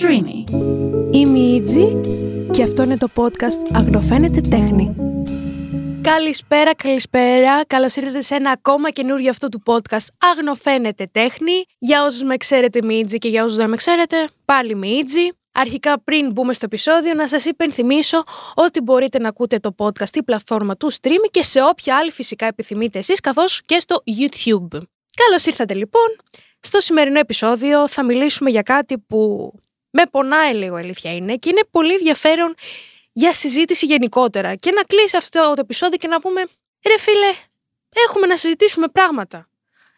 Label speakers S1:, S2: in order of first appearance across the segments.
S1: Streamy.
S2: Είμαι η Ιτζη και αυτό είναι το podcast Αγνοφαίνεται Τέχνη. Καλησπέρα, καλησπέρα. Καλώς ήρθατε σε ένα ακόμα καινούριο αυτό του podcast Αγνοφαίνεται Τέχνη. Για όσους με ξέρετε Μίτζη και για όσους δεν με ξέρετε, πάλι Μίτζη. Αρχικά πριν μπούμε στο επεισόδιο να σας υπενθυμίσω ότι μπορείτε να ακούτε το podcast στη πλατφόρμα του stream και σε όποια άλλη φυσικά επιθυμείτε εσείς καθώς και στο YouTube. Καλώς ήρθατε λοιπόν. Στο σημερινό επεισόδιο θα μιλήσουμε για κάτι που με πονάει λίγο αλήθεια είναι και είναι πολύ ενδιαφέρον για συζήτηση γενικότερα και να κλείσει αυτό το επεισόδιο και να πούμε ρε φίλε έχουμε να συζητήσουμε πράγματα.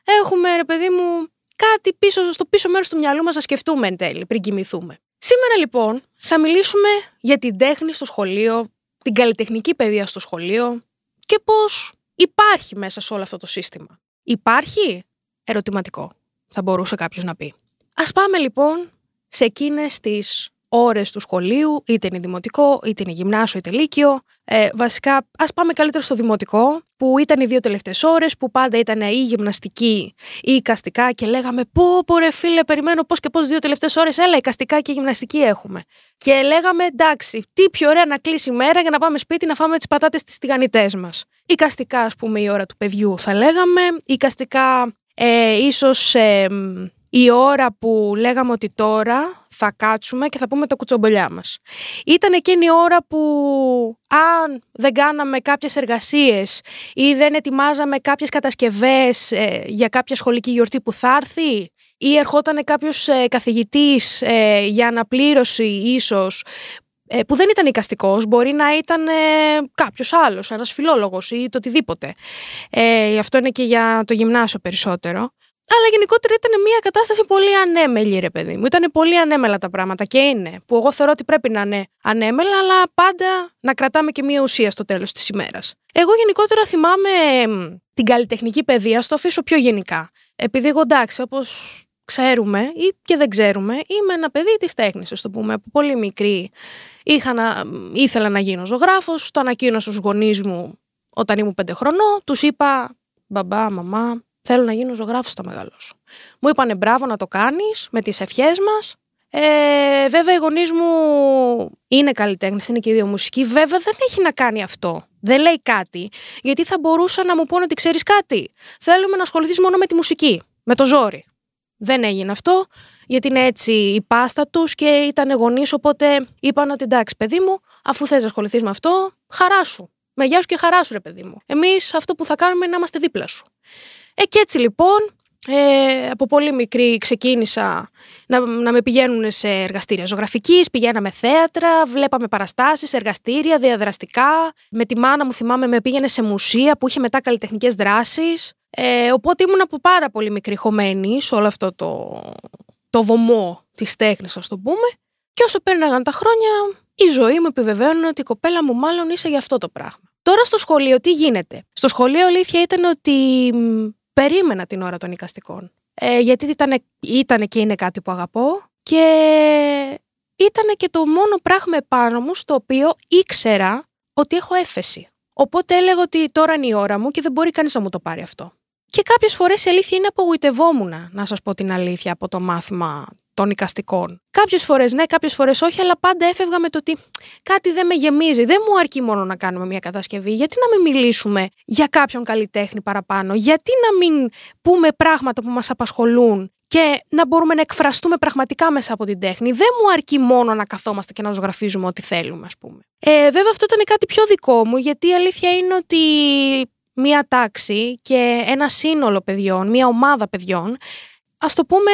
S2: Έχουμε ρε παιδί μου κάτι πίσω στο πίσω μέρος του μυαλού μας να σκεφτούμε εν τέλει πριν κοιμηθούμε. Σήμερα λοιπόν θα μιλήσουμε για την τέχνη στο σχολείο, την καλλιτεχνική παιδεία στο σχολείο και πώς υπάρχει μέσα σε όλο αυτό το σύστημα. Υπάρχει; Ερωτηματικό, θα μπορούσε κάποιος να πει. Ας πάμε λοιπόν σε εκείνες τις ώρες του σχολείου, είτε είναι δημοτικό, είτε είναι γυμνάσιο, είτε λύκειο. Ε, βασικά, ας πάμε καλύτερα στο δημοτικό, που ήταν οι δύο τελευταίες ώρες, που πάντα ήταν ή γυμναστική ή οικαστικά και λέγαμε Πού, πω ρε φίλε, περιμένω πώς και πώς δύο τελευταίες ώρες, έλα, οικαστικά και γυμναστική έχουμε. Και λέγαμε εντάξει, τι πιο ωραία να κλείσει η μέρα για να πάμε σπίτι να φάμε τις πατάτες στι τηγανιτές μας. Οικαστικά, ας πούμε, η ώρα του παιδιού θα λέγαμε. Οικαστικά, ε, ίσως. Ε, η ώρα που λέγαμε ότι τώρα θα κάτσουμε και θα πούμε τα κουτσομπολιά μας. Ήταν εκείνη η ώρα που αν δεν κάναμε κάποιες εργασίες ή δεν ετοιμάζαμε κάποιες κατασκευές ε, για κάποια σχολική γιορτή που θα έρθει ή ερχόταν κάποιος ε, καθηγητής ε, για αναπλήρωση ίσως ε, που δεν ήταν οικαστικός, μπορεί να ήταν ε, κάποιος άλλος, ένας φιλόλογος ή το οτιδήποτε. Ε, αυτό είναι και για το γυμνάσιο περισσότερο. Αλλά γενικότερα ήταν μια κατάσταση πολύ ανέμελη, ρε παιδί μου. Ήταν πολύ ανέμελα τα πράγματα και είναι. Που εγώ θεωρώ ότι πρέπει να είναι ανέμελα, αλλά πάντα να κρατάμε και μια ουσία στο τέλος της ημέρας. Εγώ γενικότερα θυμάμαι την καλλιτεχνική παιδεία, στο αφήσω πιο γενικά. Επειδή εγώ εντάξει, όπως ξέρουμε ή και δεν ξέρουμε, είμαι ένα παιδί της τέχνης, ας το πούμε. Από πολύ μικρή είχα να, ήθελα να γίνω ζωγράφος, το ανακοίνωσα στους γονείς μου όταν ήμουν πέντε χρονών. Τους είπα, μπαμπά, μαμά, Θέλω να γίνω ζωγράφος στο μεγαλώσω. Μου είπανε μπράβο να το κάνεις με τις ευχές μας. Ε, βέβαια, οι γονείς μου είναι καλλιτέχνες, είναι και οι δύο μουσικοί. Βέβαια, δεν έχει να κάνει αυτό. Δεν λέει κάτι, γιατί θα μπορούσαν να μου πούνε ότι ξέρεις κάτι. Θέλουμε να ασχοληθείς μόνο με τη μουσική, με το ζόρι. Δεν έγινε αυτό, γιατί είναι έτσι η πάστα τους και ήταν γονείς. Οπότε είπαν ότι εντάξει, παιδί μου, αφού θες να ασχοληθείς με αυτό, χαρά σου. Με γεια σου και χαρά σου, ρε παιδί μου. Εμείς αυτό που θα κάνουμε είναι να είμαστε δίπλα σου. Ε, και έτσι λοιπόν, ε, από πολύ μικρή ξεκίνησα να, να με πηγαίνουν σε εργαστήρια ζωγραφικής, πηγαίναμε θέατρα, βλέπαμε παραστάσεις, εργαστήρια, διαδραστικά. Με τη μάνα μου θυμάμαι με πήγαινε σε μουσεία που είχε μετά καλλιτεχνικές δράσεις. Ε, οπότε ήμουν από πάρα πολύ μικρή χωμένη σε όλο αυτό το, το βωμό της τέχνης, ας το πούμε. Και όσο πέρναγαν τα χρόνια, η ζωή μου επιβεβαίωνε ότι η κοπέλα μου μάλλον είσαι για αυτό το πράγμα. Τώρα στο σχολείο τι γίνεται; Στο σχολείο αλήθεια ήταν ότι περίμενα την ώρα των οικαστικών. Ε, γιατί ήταν, ήταν και είναι κάτι που αγαπώ και ήταν και το μόνο πράγμα επάνω μου στο οποίο ήξερα ότι έχω έφεση. Οπότε έλεγα ότι τώρα είναι η ώρα μου και δεν μπορεί κανείς να μου το πάρει αυτό. Και κάποιες φορές η αλήθεια είναι απογοητευόμουν, να σας πω την αλήθεια, από το μάθημα των οικαστικών. Κάποιες φορές ναι, κάποιες φορές όχι, αλλά πάντα έφευγα με το ότι κάτι δεν με γεμίζει. Δεν μου αρκεί μόνο να κάνουμε μια κατασκευή. Γιατί να μην μιλήσουμε για κάποιον καλλιτέχνη παραπάνω, γιατί να μην πούμε πράγματα που μας απασχολούν και να μπορούμε να εκφραστούμε πραγματικά μέσα από την τέχνη; Δεν μου αρκεί μόνο να καθόμαστε και να ζωγραφίζουμε ό,τι θέλουμε, ας πούμε. Ε, βέβαια, αυτό ήταν κάτι πιο δικό μου, γιατί η αλήθεια είναι ότι μία τάξη και ένα σύνολο παιδιών, μία ομάδα παιδιών, ας το πούμε,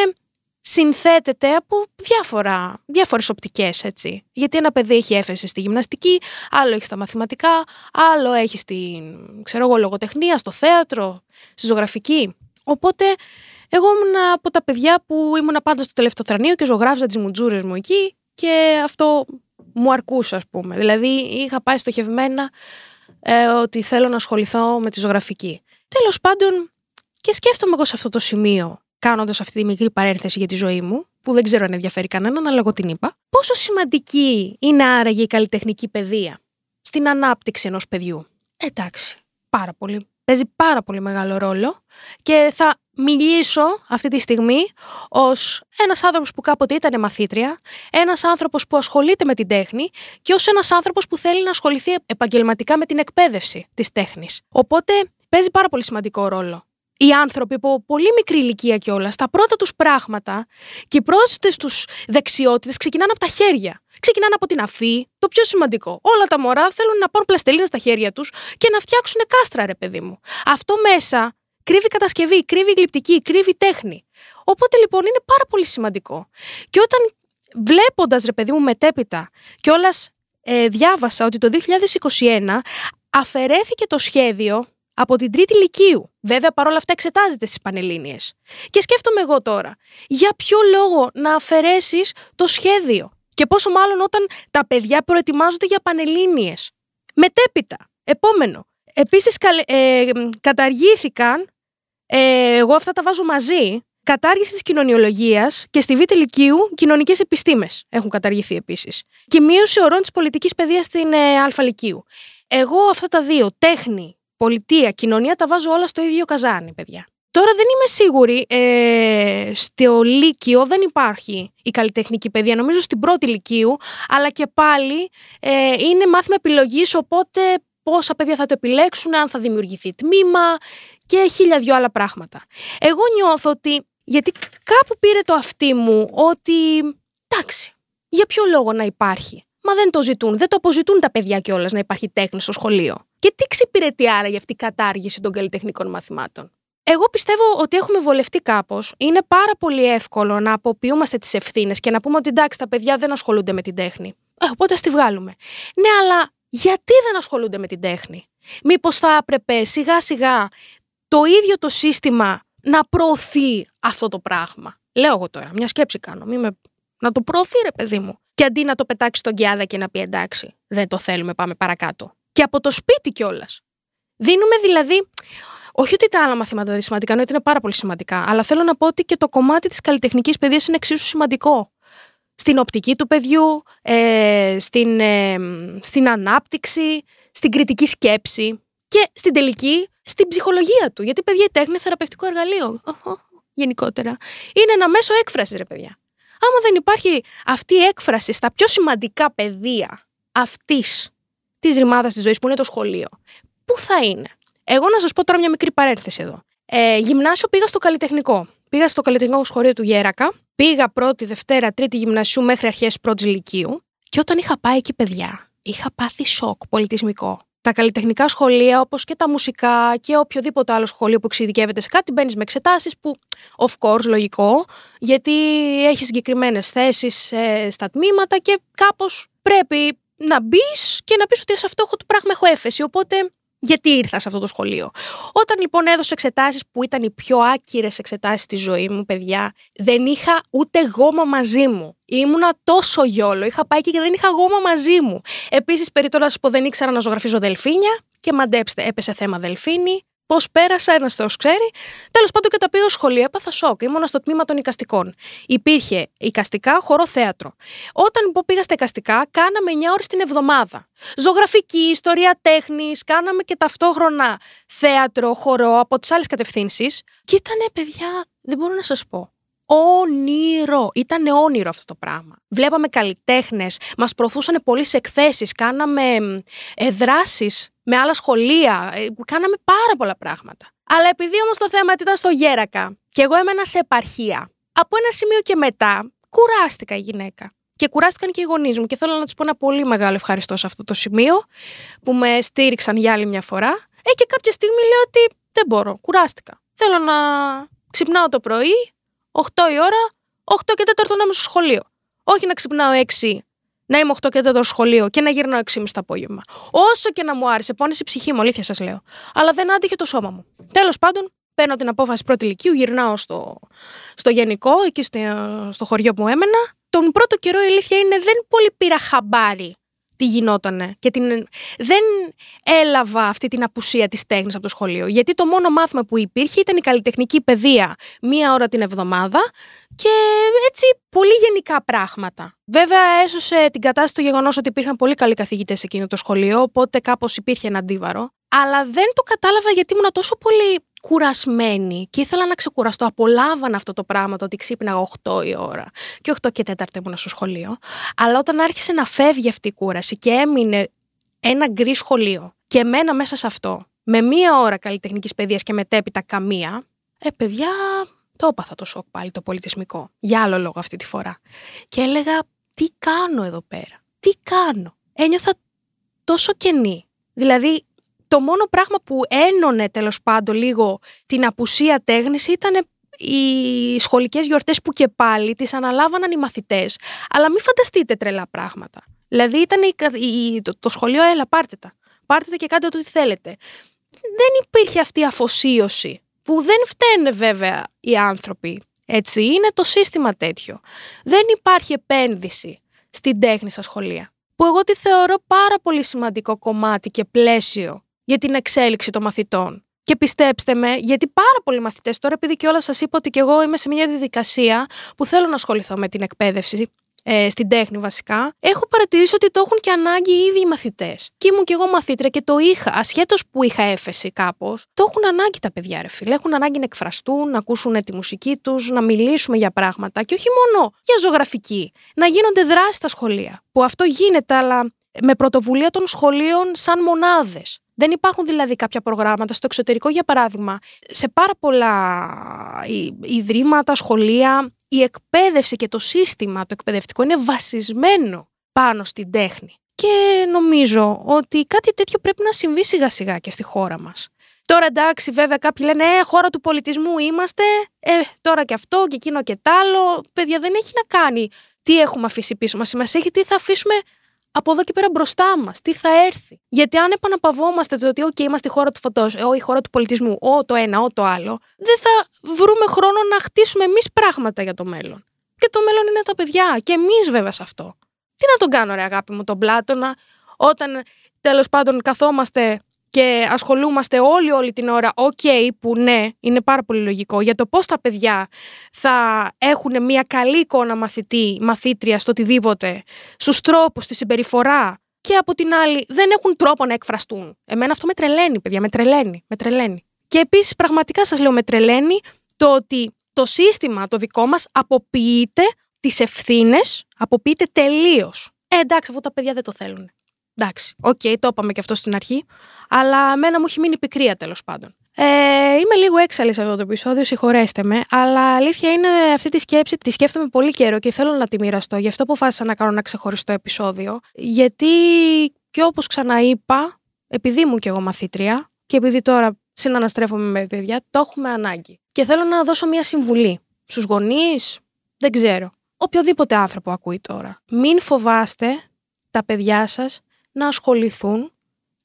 S2: συνθέτεται από διάφορα, διάφορες οπτικές, έτσι. Γιατί ένα παιδί έχει έφεση στη γυμναστική, άλλο έχει στα μαθηματικά, άλλο έχει στην, ξέρω εγώ, λογοτεχνία, στο θέατρο, στη ζωγραφική. Οπότε, εγώ ήμουν από τα παιδιά που ήμουν πάντα στο τελευταίο θρανείο και ζωγράφιζα τις μουτζούρες μου εκεί και αυτό μου αρκούσε, ας πούμε. Δηλαδή, είχα πάει στοχευμένα ε, ότι θέλω να ασχοληθώ με τη ζωγραφική. Τέλος πάντων, και σκέφτομαι εγώ σε αυτό το σημείο κάνοντας αυτή τη μικρή παρένθεση για τη ζωή μου, που δεν ξέρω αν ενδιαφέρει κανέναν, αλλά εγώ την είπα. Πόσο σημαντική είναι άραγε η καλλιτεχνική παιδεία στην ανάπτυξη ενός παιδιού. Εντάξει, πάρα πολύ. Παίζει πάρα πολύ μεγάλο ρόλο και θα μιλήσω αυτή τη στιγμή ως ένας άνθρωπος που κάποτε ήταν μαθήτρια, ένας άνθρωπος που ασχολείται με την τέχνη και ως ένας άνθρωπος που θέλει να ασχοληθεί επαγγελματικά με την εκπαίδευση της τέχνης. Οπότε παίζει πάρα πολύ σημαντικό ρόλο. Οι άνθρωποι από πολύ μικρή ηλικία κιόλας, τα πρώτα τους πράγματα και οι πρώτε τους δεξιότητες ξεκινάνε από τα χέρια. Ξεκινάνε από την αφή, το πιο σημαντικό. Όλα τα μωρά θέλουν να πάρουν πλαστελίνα στα χέρια τους και να φτιάξουν κάστρα, ρε παιδί μου. Αυτό μέσα κρύβει κατασκευή, κρύβει γλυπτική, κρύβει τέχνη. Οπότε λοιπόν είναι πάρα πολύ σημαντικό. Και όταν βλέποντας, ρε παιδί μου, μετέπειτα, κιόλας ε, διάβασα ότι το 2021 αφαιρέθηκε το σχέδιο από την τρίτη λυκείου. Βέβαια, παρόλα αυτά εξετάζεται στις Πανελλήνιες. Και σκέφτομαι εγώ τώρα, για ποιο λόγο να αφαιρέσεις το σχέδιο; Και πόσο μάλλον όταν τα παιδιά προετοιμάζονται για Πανελλήνιες. Μετέπειτα, επόμενο. Επίσης, ε, καταργήθηκαν, ε, εγώ αυτά τα βάζω μαζί, κατάργηση της κοινωνιολογίας και στη Β' Λυκείου κοινωνικές επιστήμες έχουν καταργηθεί επίσης. Και μείωση ορών της πολιτικής παιδείας στην ε, Α Λυκείου. Εγώ αυτά τα δύο, τέχνη, πολιτεία, κοινωνία, τα βάζω όλα στο ίδιο καζάνι, παιδιά. Τώρα δεν είμαι σίγουρη, ε, στο Λύκειο δεν υπάρχει η καλλιτεχνική παιδεία, νομίζω στην πρώτη Λυκείου, αλλά και πάλι ε, είναι μάθημα επιλογής, οπότε πόσα παιδιά θα το επιλέξουν, αν θα δημιουργηθεί τμήμα και χίλια δυο άλλα πράγματα. Εγώ νιώθω ότι, γιατί κάπου πήρε το αυτί μου, ότι εντάξει, για ποιο λόγο να υπάρχει; Μα δεν το ζητούν, δεν το αποζητούν τα παιδιά κιόλας να υπάρχει τέχνη στο σχολείο. Και τι εξυπηρετεί άραγε αυτή η κατάργηση των καλλιτεχνικών μαθημάτων; Εγώ πιστεύω ότι έχουμε βολευτεί κάπως. Είναι πάρα πολύ εύκολο να αποποιούμαστε τις ευθύνες και να πούμε ότι εντάξει, τα παιδιά δεν ασχολούνται με την τέχνη. Ε, οπότε ας τη βγάλουμε. Ναι, αλλά γιατί δεν ασχολούνται με την τέχνη; Μήπως θα έπρεπε σιγά σιγά το ίδιο το σύστημα να προωθεί αυτό το πράγμα; Λέω εγώ τώρα, μια σκέψη κάνω. Μη με... Να το προωθεί, ρε παιδί μου. Και αντί να το πετάξει στον Κιάδα και να πει εντάξει, δεν το θέλουμε, πάμε παρακάτω και από το σπίτι κιόλας. Δίνουμε δηλαδή. Όχι ότι τα άλλα μαθήματα δεν είναι σημαντικά, ενώ ότι είναι πάρα πολύ σημαντικά, αλλά θέλω να πω ότι και το κομμάτι της καλλιτεχνικής παιδείας είναι εξίσου σημαντικό. Στην οπτική του παιδιού, ε, στην, ε, στην ανάπτυξη, στην κριτική σκέψη και στην τελική στην ψυχολογία του. Γιατί, παιδιά, η τέχνη είναι θεραπευτικό εργαλείο. Γενικότερα. Είναι ένα μέσο έκφρασης, ρε παιδιά. Άμα δεν υπάρχει αυτή η έκφραση στα πιο σημαντικά πεδία αυτής της ρημάδας της ζωής που είναι το σχολείο. Πού θα είναι; Εγώ να σας πω τώρα μια μικρή παρένθεση εδώ. Ε, γυμνάσιο πήγα στο καλλιτεχνικό. Πήγα στο καλλιτεχνικό σχολείο του Γέρακα. Πήγα πρώτη, Δευτέρα, Τρίτη γυμνασίου μέχρι αρχές πρώτης Λυκείου. Και όταν είχα πάει εκεί, παιδιά, είχα πάθει σοκ πολιτισμικό. Τα καλλιτεχνικά σχολεία, όπως και τα μουσικά και οποιοδήποτε άλλο σχολείο που εξειδικεύεται σε κάτι, μπαίνεις με εξετάσεις που, of course, λογικό, γιατί έχει συγκεκριμένες θέσεις ε, στα τμήματα και κάπως πρέπει να μπεις και να πεις ότι σε αυτό το πράγμα έχω έφεση. Οπότε, γιατί ήρθα σε αυτό το σχολείο. Όταν λοιπόν έδωσα εξετάσεις που ήταν οι πιο άκυρες εξετάσεις στη ζωή μου, παιδιά, δεν είχα ούτε γόμα μαζί μου. Ήμουνα τόσο γιόλο. Είχα πάει και δεν είχα γόμα μαζί μου. Επίσης, περιττώ πω δεν ήξερα να ζωγραφίζω δελφίνια και μαντέψτε, έπεσε θέμα δελφίνι. Πώς πέρασα, ένας Θεός ξέρει. Τέλος πάντων και τα πήγα σχολείο, έπαθα σοκ. Ήμουνα στο τμήμα των οικαστικών. Υπήρχε οικαστικά, χορό θέατρο. Όταν λοιπόν πήγα στα οικαστικά, κάναμε 9 ώρες την εβδομάδα. Ζωγραφική, ιστορία τέχνης, κάναμε και ταυτόχρονα θέατρο, χορό από τις άλλες κατευθύνσεις. Και ήταν, παιδιά, δεν μπορώ να σας πω. Όνειρο. Ήταν όνειρο αυτό το πράγμα. Βλέπαμε καλλιτέχνες, μας προωθούσαν πολλές εκθέσεις, κάναμε ε, δράσεις με άλλα σχολεία. Ε, κάναμε πάρα πολλά πράγματα. Αλλά επειδή όμως το θέμα ήταν στο Γέρακα και εγώ έμενα σε επαρχία, από ένα σημείο και μετά κουράστηκα η γυναίκα. Και κουράστηκαν και οι γονείς μου. Και θέλω να τους πω ένα πολύ μεγάλο ευχαριστώ σε αυτό το σημείο που με στήριξαν για άλλη μια φορά. Ε, και κάποια στιγμή λέω ότι δεν μπορώ, κουράστηκα. Θέλω να ξυπνάω το πρωί, 8 η ώρα, 8 και 4 να είμαι στο σχολείο. Όχι να ξυπνάω 6 να είμαι 8 και 4 στο σχολείο και να γυρνάω 6,5 το απόγευμα. Όσο και να μου άρεσε, πόνεσε η ψυχή μου, αλήθεια σας λέω. Αλλά δεν άντυχε το σώμα μου. Τέλος πάντων, παίρνω την απόφαση πρώτη ηλικίου, γυρνάω στο, στο γενικό, εκεί στο, στο χωριό που έμενα. Τον πρώτο καιρό η αλήθεια είναι δεν πολύ πήρα χαμπάρι τι γινότανε και την... δεν έλαβα αυτή την απουσία της τέχνης από το σχολείο γιατί το μόνο μάθημα που υπήρχε ήταν η καλλιτεχνική παιδεία μία ώρα την εβδομάδα και έτσι πολύ γενικά πράγματα. Βέβαια, έσωσε την κατάσταση το γεγονός ότι υπήρχαν πολύ καλοί καθηγητές σε εκείνο το σχολείο, οπότε κάπως υπήρχε ένα αντίβαρο. Αλλά δεν το κατάλαβα γιατί ήμουν τόσο πολύ κουρασμένη και ήθελα να ξεκουραστώ. Απολάβανα αυτό το πράγμα, το ότι ξύπναγα 8 η ώρα και 8 και 4 ήμουν στο σχολείο. Αλλά όταν άρχισε να φεύγει αυτή η κούραση και έμεινε ένα γκρι σχολείο και εμένα μέσα σε αυτό, με μία ώρα καλλιτεχνικής παιδείας και μετέπειτα καμία, ε, παιδιά, το έπαθα το σοκ πάλι το πολιτισμικό. Για άλλο λόγο αυτή τη φορά. Και έλεγα, τι κάνω εδώ πέρα; Τι κάνω; Ένιωθα τόσο κενή. Δηλαδή, το μόνο πράγμα που ένωνε τέλος πάντων λίγο την απουσία τέχνης ήταν οι σχολικές γιορτές που και πάλι τις αναλάβαναν οι μαθητές. Αλλά μην φανταστείτε τρελά πράγματα. Δηλαδή ήταν η, το, το σχολείο, έλα πάρτε τα. Πάρτε τα και κάντε ό,τι θέλετε. Δεν υπήρχε αυτή η αφοσίωση που δεν φταίνε βέβαια οι άνθρωποι. Έτσι, είναι το σύστημα τέτοιο. Δεν υπάρχει επένδυση στην τέχνη στα σχολεία. Που εγώ τη θεωρώ πάρα πολύ σημαντικό κομμάτι και πλαίσιο για την εξέλιξη των μαθητών. Και πιστέψτε με, γιατί πάρα πολλοί μαθητές, τώρα επειδή και όλα σας είπα ότι και εγώ είμαι σε μια διαδικασία που θέλω να ασχοληθώ με την εκπαίδευση, ε, στην τέχνη βασικά, έχω παρατηρήσει ότι το έχουν και ανάγκη ήδη οι μαθητές. Και ήμουν κι εγώ μαθήτρια και το είχα, ασχέτως που είχα έφεση κάπως, το έχουν ανάγκη τα παιδιά, ρε φίλε. Έχουν ανάγκη να εκφραστούν, να ακούσουν τη μουσική τους, να μιλήσουμε για πράγματα. Και όχι μόνο για ζωγραφική. Να γίνονται δράσει στα σχολεία. Που αυτό γίνεται, αλλά με πρωτοβουλία των σχολείων σαν μονάδες. Δεν υπάρχουν δηλαδή κάποια προγράμματα στο εξωτερικό, για παράδειγμα, σε πάρα πολλά ιδρύματα, σχολεία, η εκπαίδευση και το σύστημα το εκπαιδευτικό είναι βασισμένο πάνω στην τέχνη. Και νομίζω ότι κάτι τέτοιο πρέπει να συμβεί σιγά σιγά και στη χώρα μας. Τώρα εντάξει, βέβαια κάποιοι λένε Ε, χώρα του πολιτισμού είμαστε. Ε, τώρα και αυτό και εκείνο και τ' άλλο. Παιδιά, δεν έχει να κάνει τι έχουμε αφήσει πίσω μας. Σημασία έχει τι θα αφήσουμε από εδώ και πέρα μπροστά μας, τι θα έρθει. Γιατί αν επαναπαυόμαστε το ότι, OK, είμαστε η χώρα του φωτός, ε, η χώρα του πολιτισμού, ο το ένα, ο το άλλο, δεν θα βρούμε χρόνο να χτίσουμε εμείς πράγματα για το μέλλον. Και το μέλλον είναι τα παιδιά. Και εμείς βέβαια σε αυτό. Τι να τον κάνω, ρε αγάπη μου, τον Πλάτωνα, όταν τέλος πάντων καθόμαστε και ασχολούμαστε όλη όλη την ώρα, ok, που ναι, είναι πάρα πολύ λογικό, για το πώς τα παιδιά θα έχουν μια καλή εικόνα μαθητή, μαθήτρια στο οτιδήποτε, στους τρόπους, στη συμπεριφορά και από την άλλη δεν έχουν τρόπο να εκφραστούν. Εμένα αυτό με τρελαίνει, παιδιά, με τρελαίνει, με τρελαίνει. Και επίσης πραγματικά σας λέω με τρελαίνει το ότι το σύστημα το δικό μας αποποιείται τις ευθύνες, αποποιείται τελείως. Ε, εντάξει, αφού τα παιδιά δεν το θέλουν. Εντάξει, ok, okay, το είπαμε και αυτό στην αρχή. Αλλά εμένα μου έχει μείνει πικρία τέλος πάντων. Ε, είμαι λίγο έξαλλη σε αυτό το επεισόδιο, συγχωρέστε με, αλλά αλήθεια είναι αυτή τη σκέψη, τη σκέφτομαι πολύ καιρό και θέλω να τη μοιραστώ. Γι' αυτό αποφάσισα να κάνω ένα ξεχωριστό επεισόδιο. Γιατί και όπως ξαναείπα, επειδή ήμουν κι εγώ μαθήτρια και επειδή τώρα συναναστρέφομαι με παιδιά, το έχουμε ανάγκη. Και θέλω να δώσω μια συμβουλή στους γονείς, δεν ξέρω. Οποιοδήποτε άνθρωπο ακούει τώρα. Μην φοβάστε τα παιδιά σας να ασχοληθούν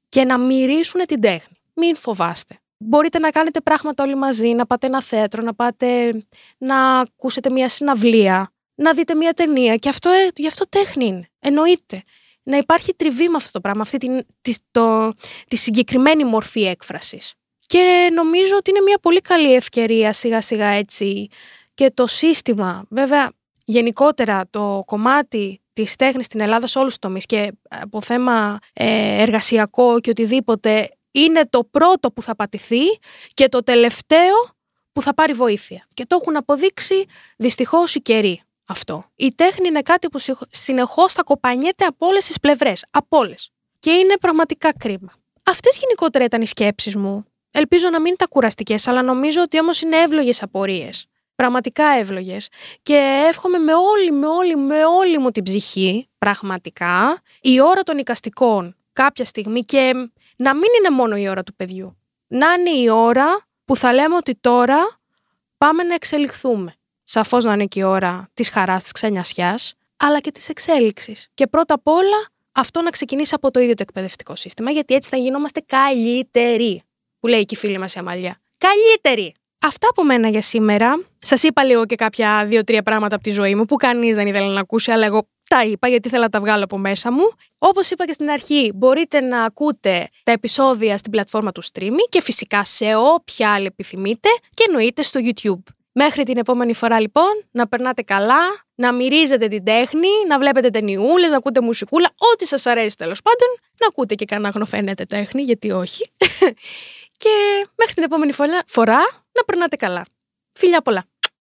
S2: και να μυρίσουν την τέχνη. Μην φοβάστε. Μπορείτε να κάνετε πράγματα όλοι μαζί, να πάτε ένα θέατρο, να πάτε να ακούσετε μια συναυλία, να δείτε μια ταινία και αυτό, ε, γι' αυτό τέχνη είναι. Εννοείται. Να υπάρχει τριβή με αυτό το πράγμα, αυτή την, τη, το, τη συγκεκριμένη μορφή έκφρασης. Και νομίζω ότι είναι μια πολύ καλή ευκαιρία σιγά σιγά έτσι και το σύστημα. Βέβαια, γενικότερα το κομμάτι τη τέχνη στην Ελλάδα σε όλους τους τομείς και από θέμα ε, εργασιακό και οτιδήποτε είναι το πρώτο που θα πατηθεί και το τελευταίο που θα πάρει βοήθεια. Και το έχουν αποδείξει δυστυχώς οι καιροί αυτό. Η τέχνη είναι κάτι που συνεχώς θα κοπανιέται από όλες τις πλευρές. Από όλες. Και είναι πραγματικά κρίμα. Αυτές γενικότερα ήταν οι σκέψεις μου. Ελπίζω να μην ήταν κουραστικές, αλλά νομίζω ότι όμως είναι εύλογες απορίες πραγματικά εύλογες. Και εύχομαι με όλη, με όλη, με όλη μου την ψυχή, πραγματικά, η ώρα των οικαστικών κάποια στιγμή και να μην είναι μόνο η ώρα του παιδιού. Να είναι η ώρα που θα λέμε ότι τώρα πάμε να εξελιχθούμε. Σαφώς να είναι και η ώρα της χαράς, της ξενιασιάς, αλλά και της εξέλιξης. Και πρώτα απ' όλα αυτό να ξεκινήσει από το ίδιο το εκπαιδευτικό σύστημα, γιατί έτσι θα γινόμαστε καλύτεροι. Που λέει και η φίλη μας η Αμαλιά. Καλύτεροι! Αυτά από μένα για σήμερα. Σας είπα λίγο και κάποια δύο-τρία πράγματα από τη ζωή μου που κανείς δεν ήθελε να ακούσει, αλλά εγώ τα είπα γιατί ήθελα να τα βγάλω από μέσα μου. Όπως είπα και στην αρχή, μπορείτε να ακούτε τα επεισόδια στην πλατφόρμα του streaming και φυσικά σε όποια άλλη επιθυμείτε και εννοείται στο YouTube. Μέχρι την επόμενη φορά λοιπόν, να περνάτε καλά, να μυρίζετε την τέχνη, να βλέπετε ταινιούλες, να ακούτε μουσικούλα, ό,τι σας αρέσει τέλος πάντων, να ακούτε και κανένα γνωφαίνεται τέχνη, γιατί όχι. Και μέχρι την επόμενη φορά να περνάτε καλά. Φιλιά πολλά.